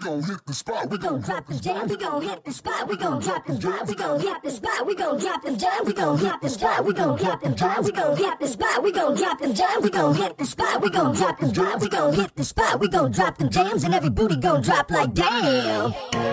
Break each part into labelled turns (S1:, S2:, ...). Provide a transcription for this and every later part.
S1: gon' hit the spot. We gon' drop them jams. We gon' hit the spot. We gon' drop them jams. We gon' hit the spot. We gon' drop them jams. We gon' hit the spot. We gon' drop them jams. We gon' hit the spot. We gon' drop them jams. We gon' hit the spot. We gon' drop them jams. We gon' hit the spot. We gon' drop them jams, and every booty gon' drop like damn.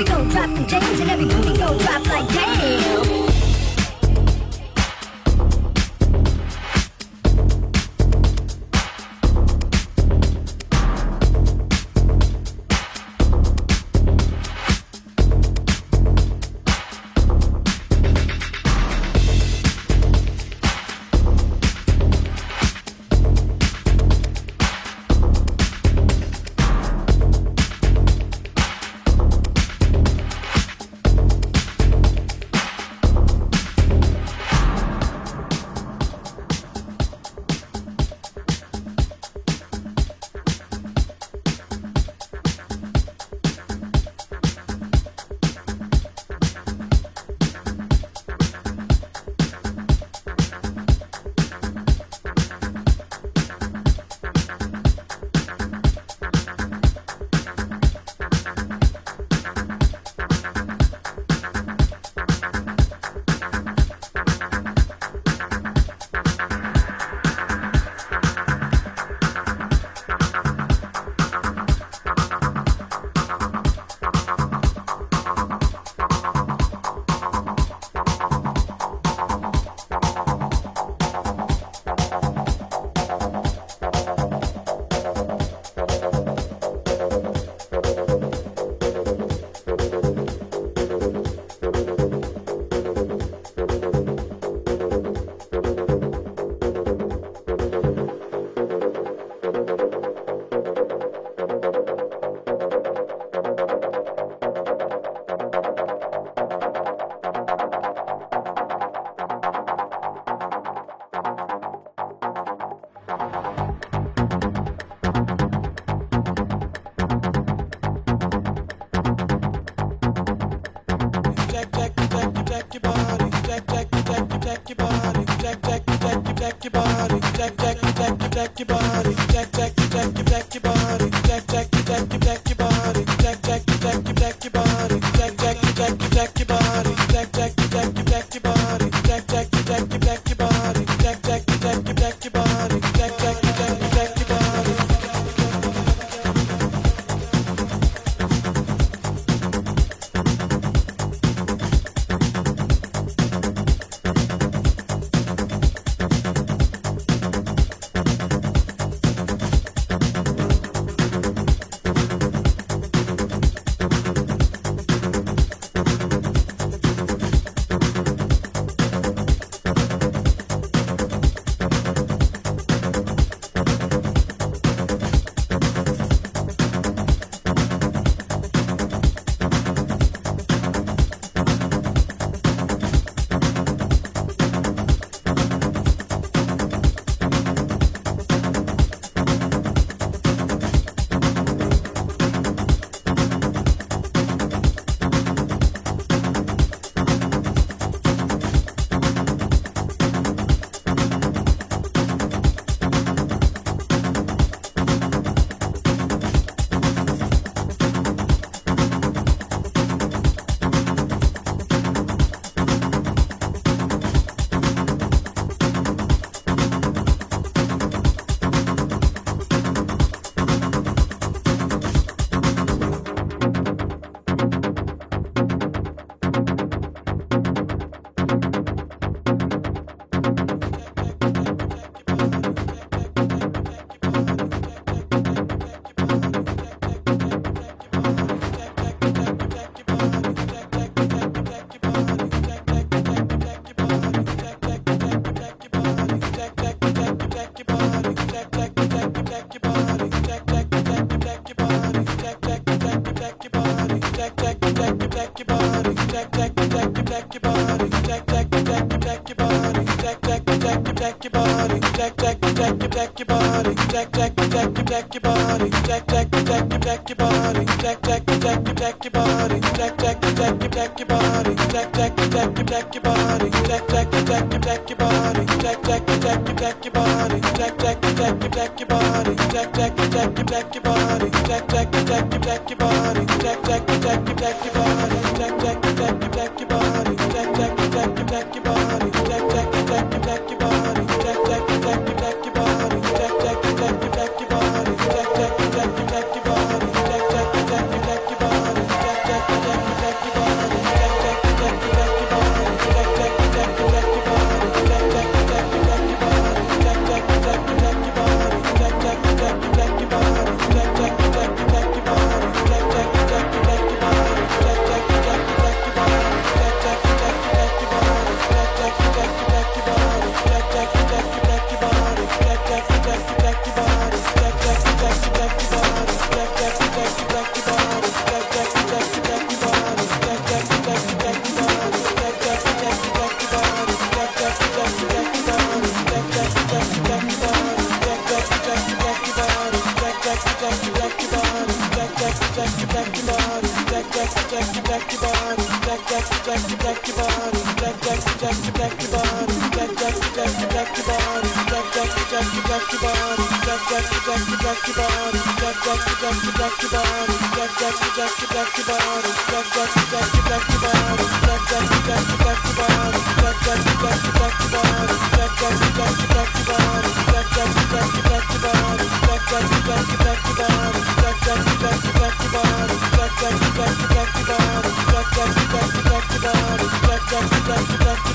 S2: We go drop James, and every go drop like damn.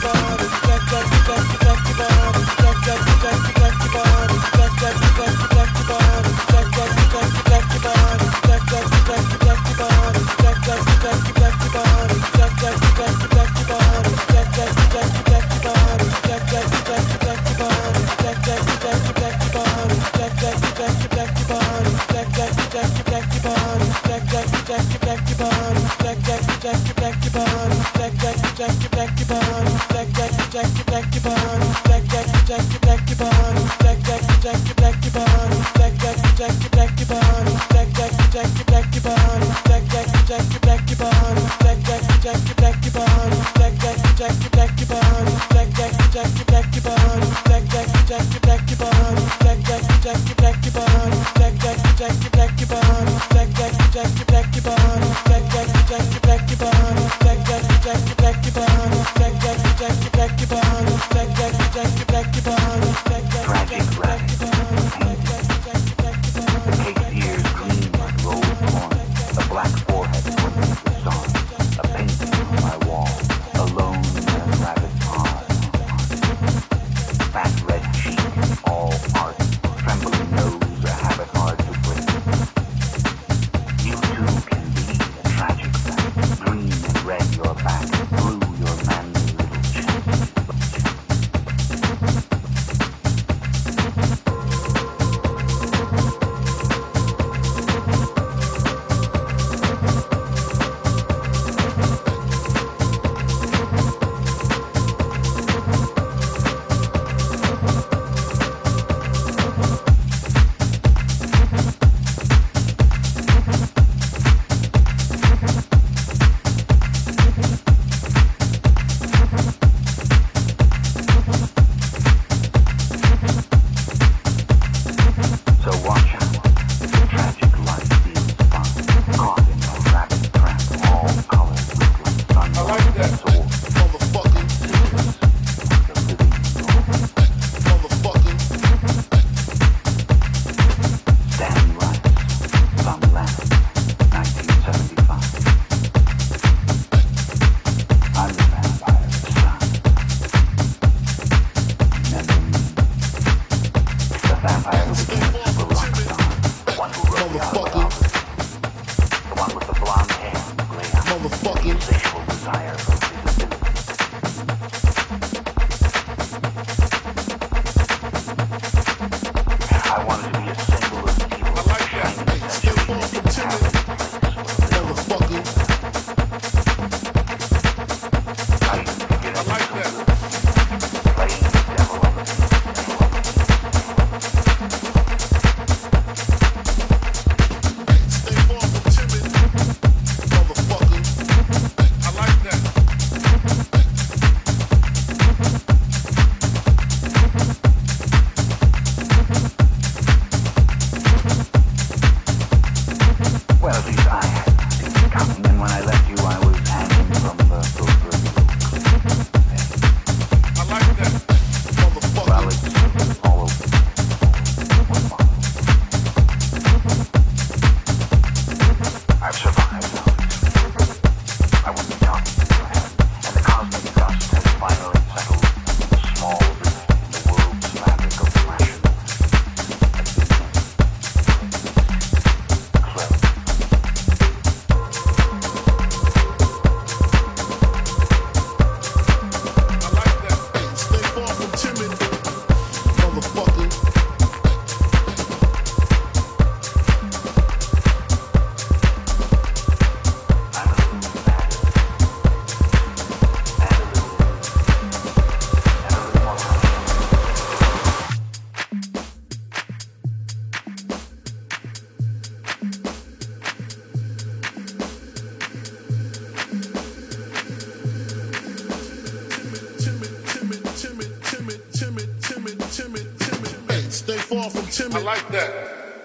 S2: Your
S3: body,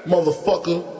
S3: motherfucker.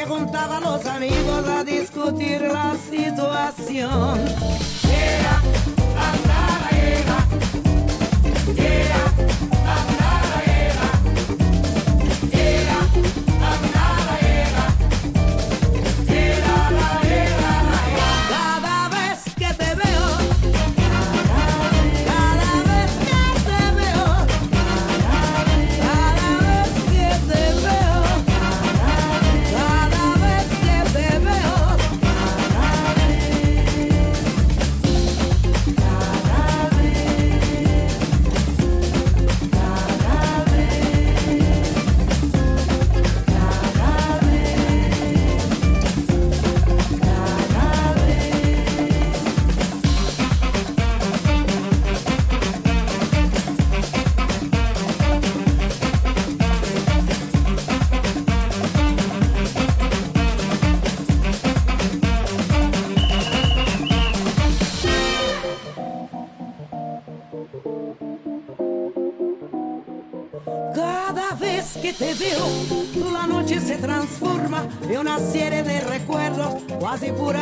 S3: Se juntaban los amigos a discutir la situación. Era, era. te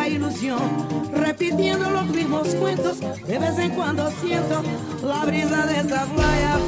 S3: ilusión, repitiendo los mismos cuentos, de vez en cuando siento la brisa de esa playa